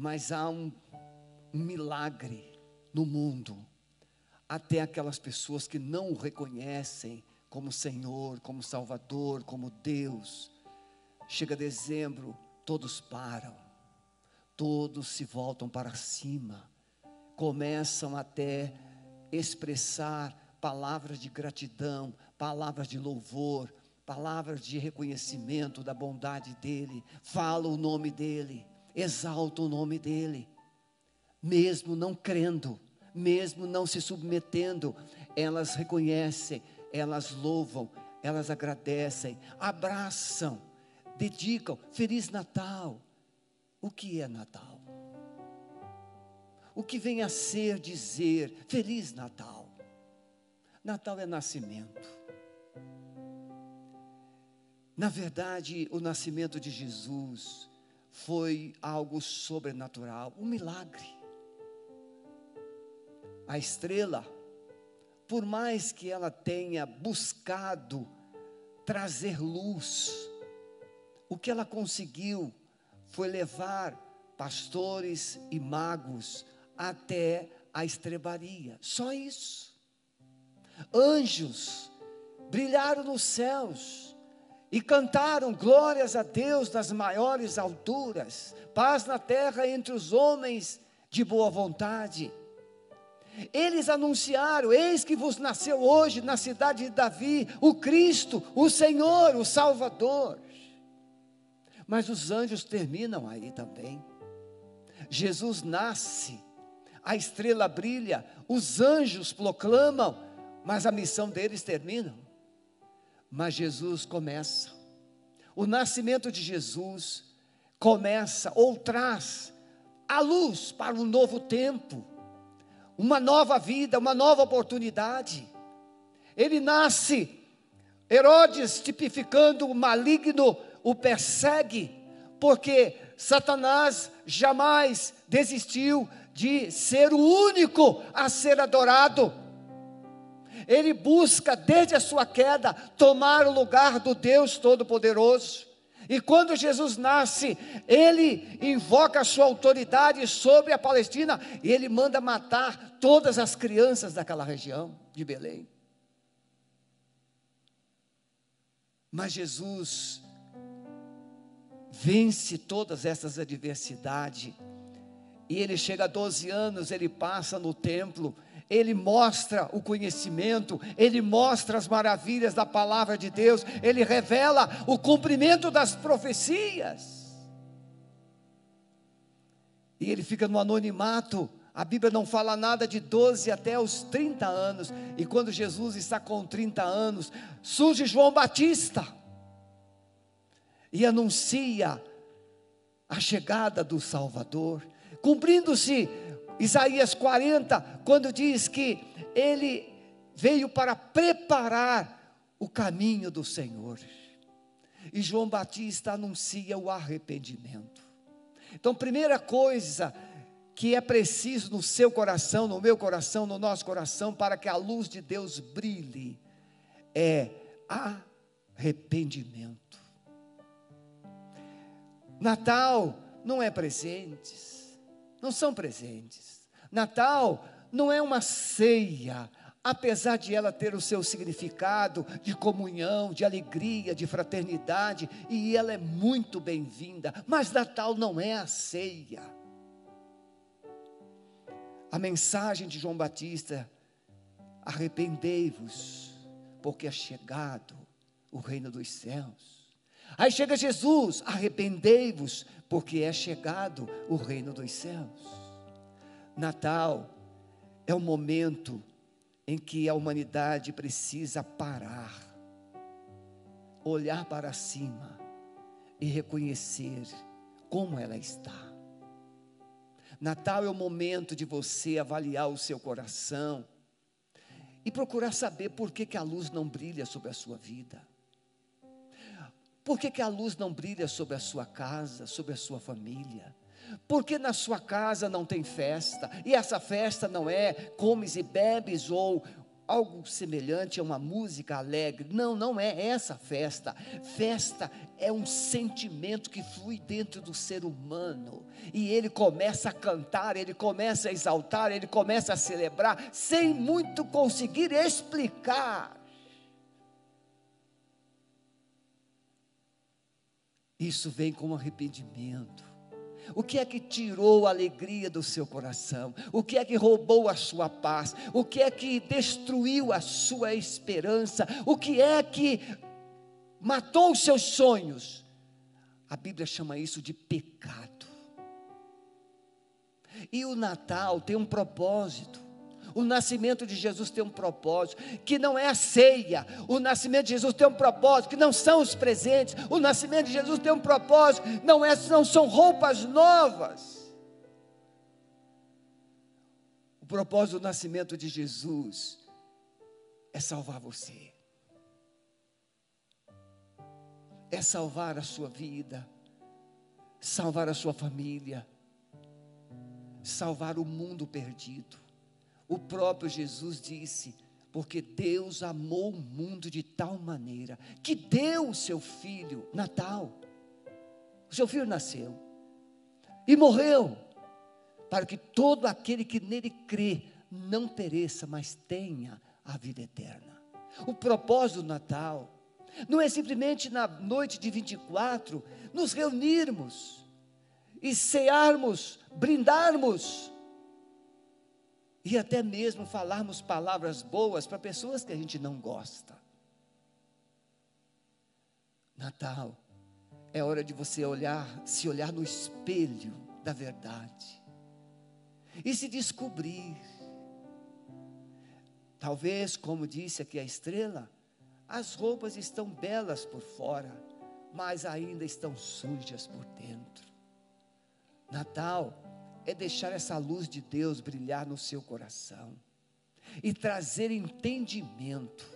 Mas há um, milagre no mundo, até aquelas pessoas que não o reconhecem como Senhor, como Salvador, como Deus. Chega dezembro, todos param, todos se voltam para cima, começam até expressar palavras de gratidão, palavras de louvor, palavras de reconhecimento da bondade dEle, fala o nome dEle, exalta o nome dEle, mesmo não crendo, mesmo não se submetendo, elas reconhecem, elas louvam, elas agradecem, abraçam, dedicam. Feliz Natal. O que é Natal? O que vem a ser dizer Feliz Natal? Natal é nascimento. Na verdade, o nascimento de Jesus foi algo sobrenatural, um milagre. A estrela, por mais que ela tenha buscado trazer luz, o que ela conseguiu foi levar pastores e magos até a estrebaria. Só isso. Anjos brilharam nos céus e cantaram glórias a Deus nas maiores alturas, paz na terra entre os homens de boa vontade. Eles anunciaram: Eis que vos nasceu hoje na cidade de Davi o Cristo, o Senhor, o Salvador. Mas os anjos terminam aí também. Jesus nasce, a estrela brilha, os anjos proclamam, mas a missão deles termina. Mas Jesus começa. O nascimento de Jesus começa ou traz a luz para um novo tempo, uma nova vida, uma nova oportunidade. Ele nasce, Herodes, tipificando o maligno, o persegue, porque Satanás jamais desistiu de ser o único a ser adorado ele busca desde a sua queda tomar o lugar do Deus Todo-Poderoso. E quando Jesus nasce, ele invoca a sua autoridade sobre a Palestina e ele manda matar todas as crianças daquela região de Belém. Mas Jesus vence todas essas adversidades. E ele chega a 12 anos, ele passa no templo ele mostra o conhecimento, ele mostra as maravilhas da palavra de Deus, ele revela o cumprimento das profecias. E ele fica no anonimato. A Bíblia não fala nada de 12 até os 30 anos. E quando Jesus está com 30 anos, surge João Batista e anuncia a chegada do Salvador, cumprindo-se Isaías 40, quando diz que ele veio para preparar o caminho do Senhor. E João Batista anuncia o arrependimento. Então, primeira coisa que é preciso no seu coração, no meu coração, no nosso coração, para que a luz de Deus brilhe, é arrependimento. Natal não é presentes não são presentes. Natal não é uma ceia, apesar de ela ter o seu significado de comunhão, de alegria, de fraternidade, e ela é muito bem-vinda, mas Natal não é a ceia. A mensagem de João Batista: arrependei-vos, porque é chegado o reino dos céus. Aí chega Jesus, arrependei-vos, porque é chegado o reino dos céus. Natal é o momento em que a humanidade precisa parar, olhar para cima e reconhecer como ela está. Natal é o momento de você avaliar o seu coração e procurar saber por que, que a luz não brilha sobre a sua vida. Por que, que a luz não brilha sobre a sua casa, sobre a sua família? Por que na sua casa não tem festa? E essa festa não é comes e bebes ou algo semelhante a uma música alegre. Não, não é essa festa. Festa é um sentimento que flui dentro do ser humano. E ele começa a cantar, ele começa a exaltar, ele começa a celebrar, sem muito conseguir explicar. Isso vem com arrependimento. O que é que tirou a alegria do seu coração? O que é que roubou a sua paz? O que é que destruiu a sua esperança? O que é que matou os seus sonhos? A Bíblia chama isso de pecado. E o Natal tem um propósito. O nascimento de Jesus tem um propósito, que não é a ceia. O nascimento de Jesus tem um propósito, que não são os presentes. O nascimento de Jesus tem um propósito, não, é, não são roupas novas. O propósito do nascimento de Jesus é salvar você, é salvar a sua vida, salvar a sua família, salvar o mundo perdido. O próprio Jesus disse: porque Deus amou o mundo de tal maneira que deu o seu filho, Natal. O seu filho nasceu e morreu, para que todo aquele que nele crê não pereça, mas tenha a vida eterna. O propósito do Natal não é simplesmente na noite de 24 nos reunirmos e cearmos, brindarmos e até mesmo falarmos palavras boas para pessoas que a gente não gosta. Natal é hora de você olhar, se olhar no espelho da verdade e se descobrir. Talvez, como disse aqui a estrela, as roupas estão belas por fora, mas ainda estão sujas por dentro. Natal é deixar essa luz de Deus brilhar no seu coração e trazer entendimento,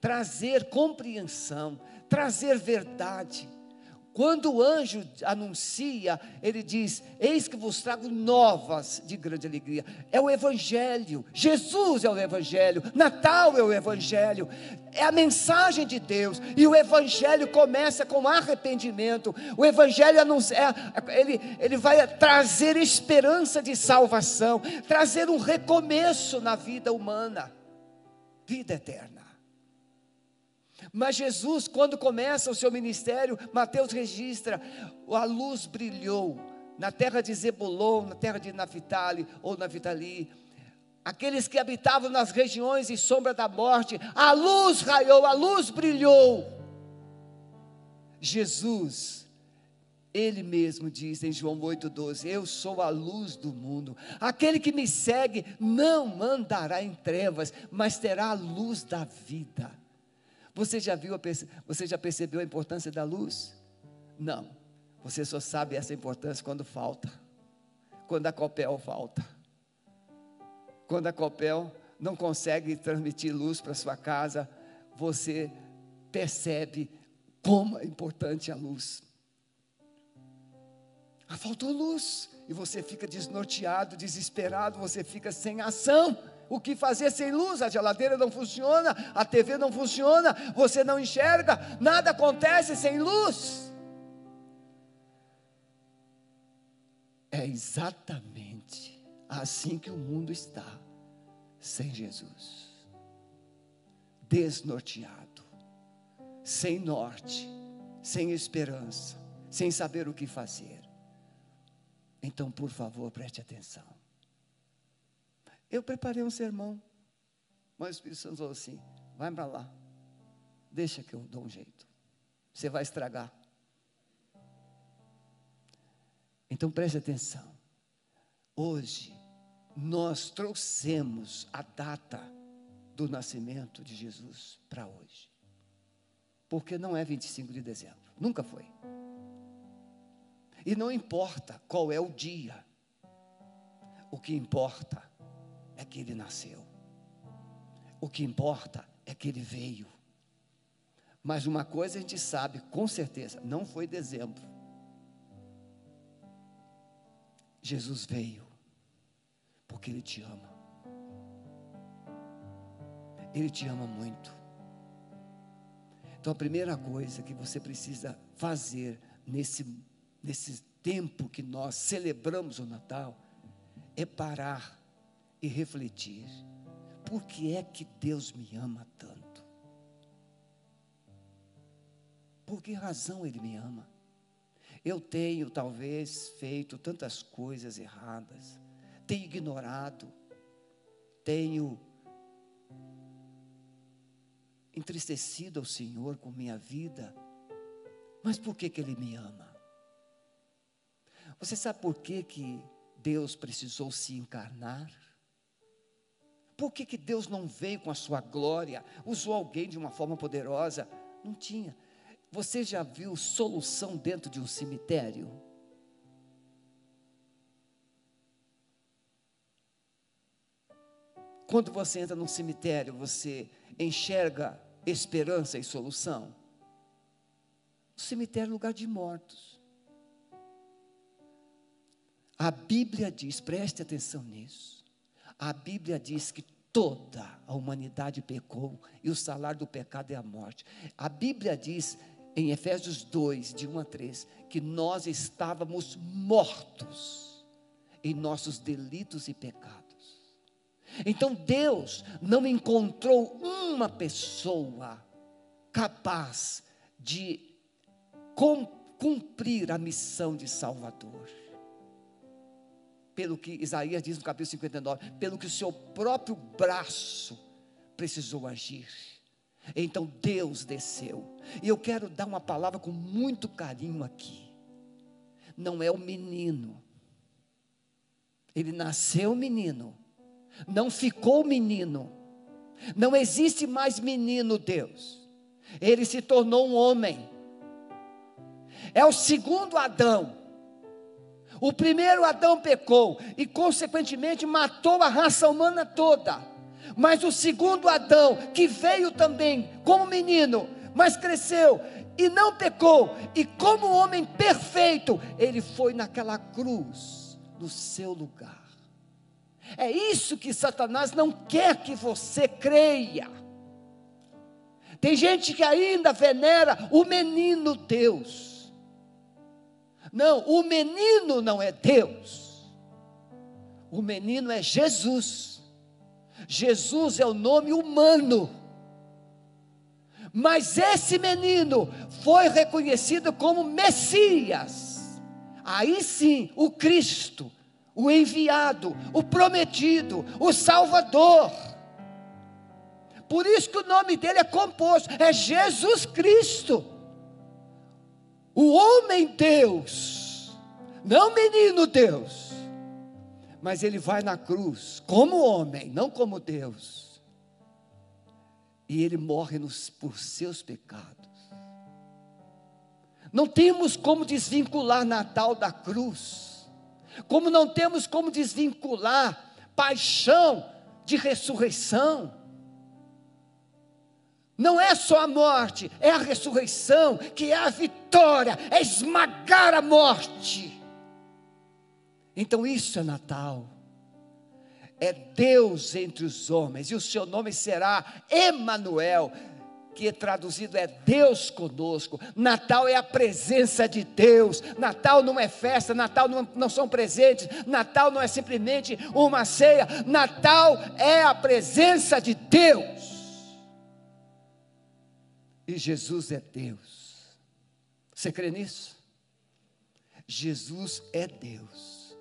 trazer compreensão, trazer verdade quando o anjo anuncia, ele diz: Eis que vos trago novas de grande alegria. É o Evangelho, Jesus é o Evangelho, Natal é o Evangelho, é a mensagem de Deus. E o Evangelho começa com arrependimento. O Evangelho anuncia, é, ele, ele vai trazer esperança de salvação, trazer um recomeço na vida humana, vida eterna. Mas Jesus, quando começa o seu ministério, Mateus registra: a luz brilhou na terra de Zebulon, na terra de Naphtali ou Naphtali. Aqueles que habitavam nas regiões e sombra da morte, a luz raiou, a luz brilhou. Jesus, ele mesmo diz em João 8,12: Eu sou a luz do mundo. Aquele que me segue não andará em trevas, mas terá a luz da vida. Você já viu, você já percebeu a importância da luz? Não. Você só sabe essa importância quando falta. Quando a Copel falta. Quando a Copel não consegue transmitir luz para sua casa, você percebe como é importante a luz. Ah, faltou luz, e você fica desnorteado, desesperado, você fica sem ação o que fazer sem luz, a geladeira não funciona, a TV não funciona, você não enxerga, nada acontece sem luz. É exatamente assim que o mundo está, sem Jesus, desnorteado, sem norte, sem esperança, sem saber o que fazer. Então, por favor, preste atenção. Eu preparei um sermão, mas o Espírito Santo falou assim: vai para lá, deixa que eu dou um jeito, você vai estragar. Então preste atenção. Hoje, nós trouxemos a data do nascimento de Jesus para hoje. Porque não é 25 de dezembro, nunca foi. E não importa qual é o dia, o que importa é que ele nasceu. O que importa é que ele veio. Mas uma coisa a gente sabe com certeza, não foi dezembro. Jesus veio porque ele te ama. Ele te ama muito. Então a primeira coisa que você precisa fazer nesse, nesse tempo que nós celebramos o Natal é parar e refletir. Por que é que Deus me ama tanto? Por que razão Ele me ama? Eu tenho talvez feito tantas coisas erradas, tenho ignorado, tenho entristecido ao Senhor com minha vida, mas por que, que Ele me ama? Você sabe por que, que Deus precisou se encarnar? Por que, que Deus não veio com a sua glória? Usou alguém de uma forma poderosa? Não tinha. Você já viu solução dentro de um cemitério? Quando você entra num cemitério, você enxerga esperança e solução? O cemitério é lugar de mortos. A Bíblia diz, preste atenção nisso. A Bíblia diz que toda a humanidade pecou e o salário do pecado é a morte. A Bíblia diz em Efésios 2, de 1 a 3, que nós estávamos mortos em nossos delitos e pecados. Então Deus não encontrou uma pessoa capaz de cumprir a missão de Salvador. Pelo que Isaías diz no capítulo 59, pelo que o seu próprio braço precisou agir. Então Deus desceu. E eu quero dar uma palavra com muito carinho aqui. Não é o menino. Ele nasceu menino. Não ficou menino. Não existe mais menino Deus. Ele se tornou um homem. É o segundo Adão. O primeiro Adão pecou e, consequentemente, matou a raça humana toda. Mas o segundo Adão, que veio também como menino, mas cresceu e não pecou, e como homem perfeito, ele foi naquela cruz, no seu lugar. É isso que Satanás não quer que você creia. Tem gente que ainda venera o menino Deus. Não, o menino não é Deus. O menino é Jesus. Jesus é o nome humano. Mas esse menino foi reconhecido como Messias. Aí sim, o Cristo, o enviado, o prometido, o Salvador. Por isso que o nome dele é composto, é Jesus Cristo. O homem Deus, não menino Deus mas ele vai na cruz como homem, não como Deus. E ele morre nos, por seus pecados. Não temos como desvincular Natal da cruz, como não temos como desvincular paixão de ressurreição. Não é só a morte, é a ressurreição, que é a vitória, é esmagar a morte. Então isso é Natal. É Deus entre os homens, e o seu nome será Emanuel, que é traduzido é Deus conosco. Natal é a presença de Deus. Natal não é festa, Natal não, não são presentes, Natal não é simplesmente uma ceia. Natal é a presença de Deus. E Jesus é Deus. Você crê nisso? Jesus é Deus.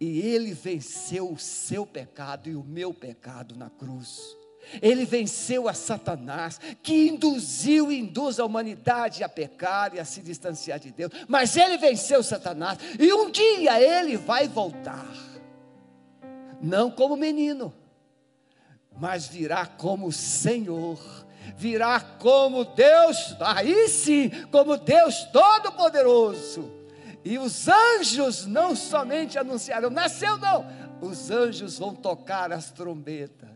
E ele venceu o seu pecado e o meu pecado na cruz. Ele venceu a Satanás, que induziu e induz a humanidade a pecar e a se distanciar de Deus. Mas ele venceu Satanás, e um dia ele vai voltar. Não como menino, mas virá como Senhor, virá como Deus, aí sim, como Deus Todo-Poderoso e os anjos não somente anunciaram, nasceu não, os anjos vão tocar as trombetas.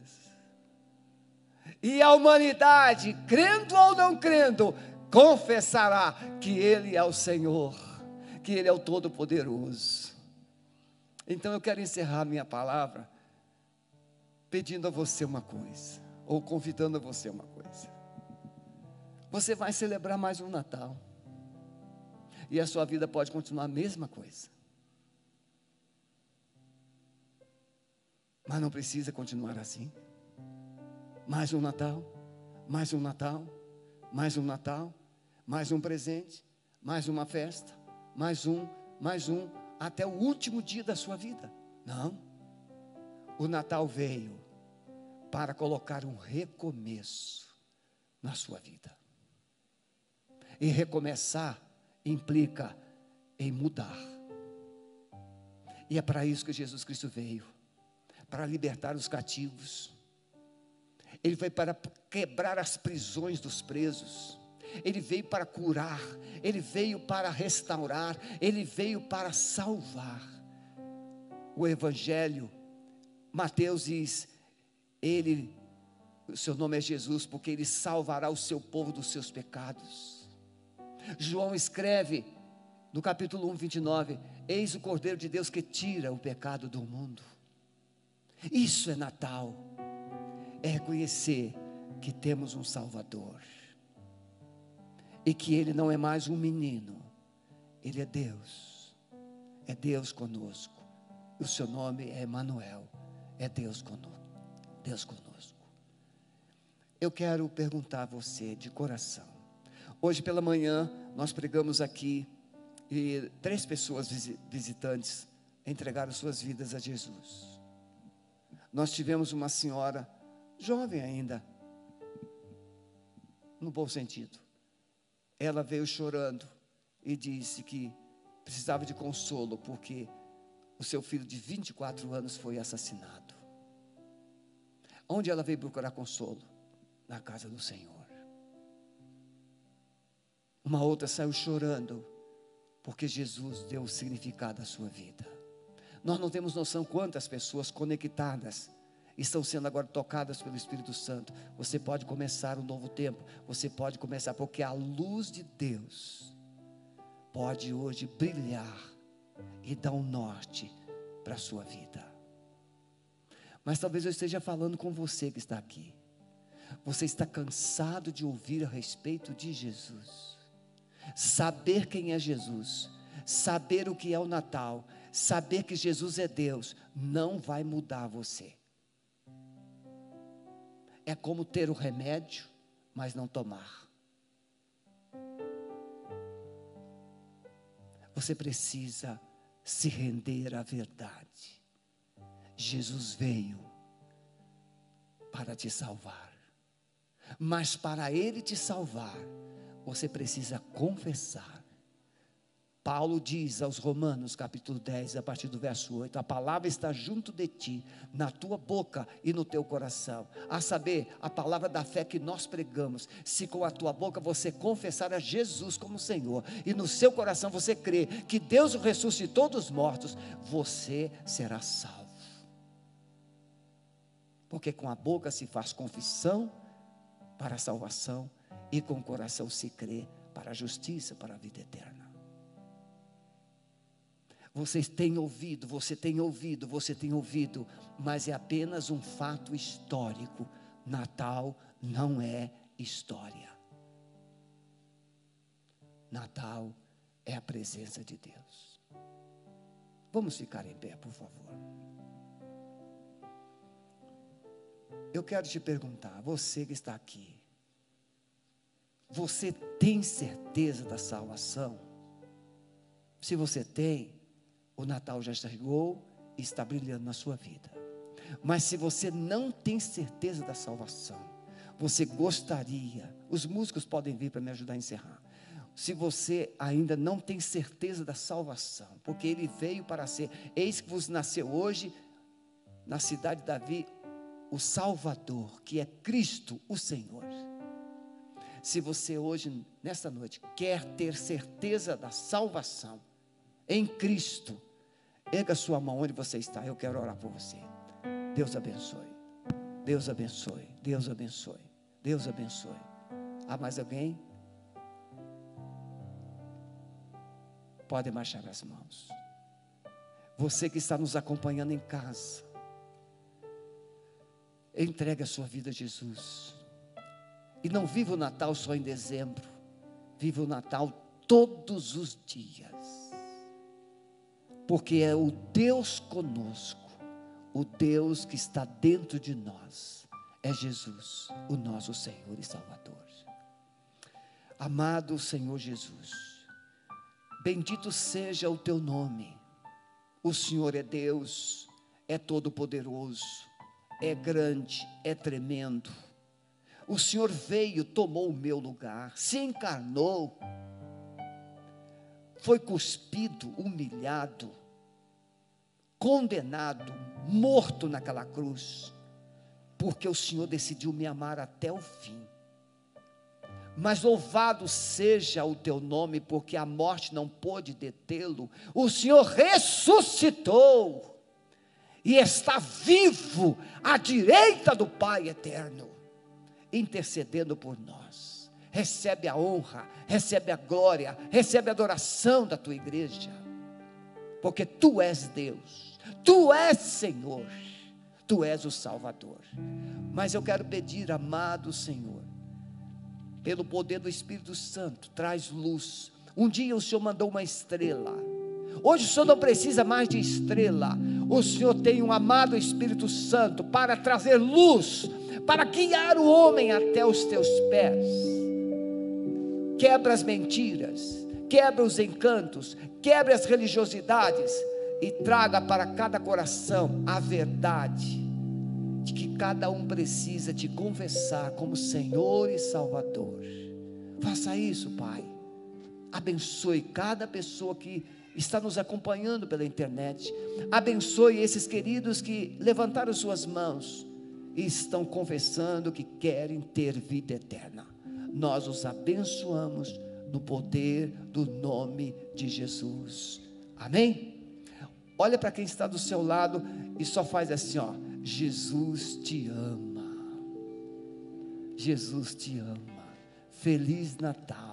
E a humanidade, crendo ou não crendo, confessará que Ele é o Senhor, que Ele é o Todo-Poderoso. Então eu quero encerrar minha palavra pedindo a você uma coisa. ou convidando você a uma coisa. Você vai celebrar mais um Natal. E a sua vida pode continuar a mesma coisa. Mas não precisa continuar assim. Mais um Natal, mais um Natal, mais um Natal, mais um presente, mais uma festa, mais um, mais um, até o último dia da sua vida. Não. O Natal veio para colocar um recomeço na sua vida. E recomeçar implica em mudar. E é para isso que Jesus Cristo veio para libertar os cativos. Ele veio para quebrar as prisões dos presos. Ele veio para curar, ele veio para restaurar, ele veio para salvar. O evangelho Mateus diz: ele o seu nome é Jesus, porque ele salvará o seu povo dos seus pecados. João escreve no capítulo 1, 29: Eis o Cordeiro de Deus que tira o pecado do mundo. Isso é Natal, é reconhecer que temos um Salvador e que Ele não é mais um menino, Ele é Deus, é Deus conosco. O seu nome é Emanuel, é Deus conosco. Deus conosco. Eu quero perguntar a você de coração. Hoje pela manhã nós pregamos aqui e três pessoas visitantes entregaram suas vidas a Jesus. Nós tivemos uma senhora jovem ainda, no bom sentido. Ela veio chorando e disse que precisava de consolo porque o seu filho de 24 anos foi assassinado. Onde ela veio procurar consolo? Na casa do Senhor. Uma outra saiu chorando, porque Jesus deu o significado à sua vida. Nós não temos noção quantas pessoas conectadas estão sendo agora tocadas pelo Espírito Santo. Você pode começar um novo tempo, você pode começar, porque a luz de Deus pode hoje brilhar e dar um norte para a sua vida. Mas talvez eu esteja falando com você que está aqui. Você está cansado de ouvir a respeito de Jesus. Saber quem é Jesus, saber o que é o Natal, saber que Jesus é Deus, não vai mudar você. É como ter o remédio, mas não tomar. Você precisa se render à verdade. Jesus veio para te salvar. Mas para ele te salvar, você precisa confessar. Paulo diz aos Romanos, capítulo 10, a partir do verso 8: A palavra está junto de ti, na tua boca e no teu coração. A saber, a palavra da fé que nós pregamos. Se com a tua boca você confessar a Jesus como Senhor, e no seu coração você crer que Deus o ressuscitou dos mortos, você será salvo porque com a boca se faz confissão para a salvação e com o coração se crê para a justiça, para a vida eterna. Vocês têm ouvido, você tem ouvido, você tem ouvido, mas é apenas um fato histórico. Natal não é história. Natal é a presença de Deus. Vamos ficar em pé, por favor. Eu quero te perguntar, você que está aqui, você tem certeza da salvação? Se você tem, o Natal já chegou e está brilhando na sua vida. Mas se você não tem certeza da salvação, você gostaria, os músicos podem vir para me ajudar a encerrar. Se você ainda não tem certeza da salvação, porque ele veio para ser, eis que vos nasceu hoje na cidade de Davi o Salvador, que é Cristo, o Senhor. Se você hoje, nesta noite, quer ter certeza da salvação em Cristo, erga sua mão onde você está, eu quero orar por você. Deus abençoe. Deus abençoe. Deus abençoe. Deus abençoe. Há mais alguém? Pode marchar as mãos. Você que está nos acompanhando em casa, Entregue a sua vida a Jesus. E não viva o Natal só em dezembro. Viva o Natal todos os dias. Porque é o Deus conosco, o Deus que está dentro de nós, é Jesus, o nosso Senhor e Salvador. Amado Senhor Jesus, bendito seja o teu nome. O Senhor é Deus, é todo-poderoso, é grande, é tremendo. O Senhor veio, tomou o meu lugar, se encarnou, foi cuspido, humilhado, condenado, morto naquela cruz, porque o Senhor decidiu me amar até o fim. Mas louvado seja o teu nome, porque a morte não pôde detê-lo. O Senhor ressuscitou e está vivo à direita do Pai eterno, intercedendo por nós. Recebe a honra, recebe a glória, recebe a adoração da tua igreja, porque tu és Deus, tu és Senhor, tu és o Salvador. Mas eu quero pedir, amado Senhor, pelo poder do Espírito Santo, traz luz. Um dia o Senhor mandou uma estrela. Hoje o Senhor não precisa mais de estrela. O Senhor tem um amado Espírito Santo para trazer luz, para guiar o homem até os teus pés. Quebra as mentiras, quebra os encantos, quebra as religiosidades e traga para cada coração a verdade de que cada um precisa te confessar como Senhor e Salvador. Faça isso, Pai. Abençoe cada pessoa que está nos acompanhando pela internet. Abençoe esses queridos que levantaram suas mãos e estão confessando que querem ter vida eterna. Nós os abençoamos no poder do nome de Jesus. Amém? Olha para quem está do seu lado e só faz assim, ó. Jesus te ama. Jesus te ama. Feliz Natal.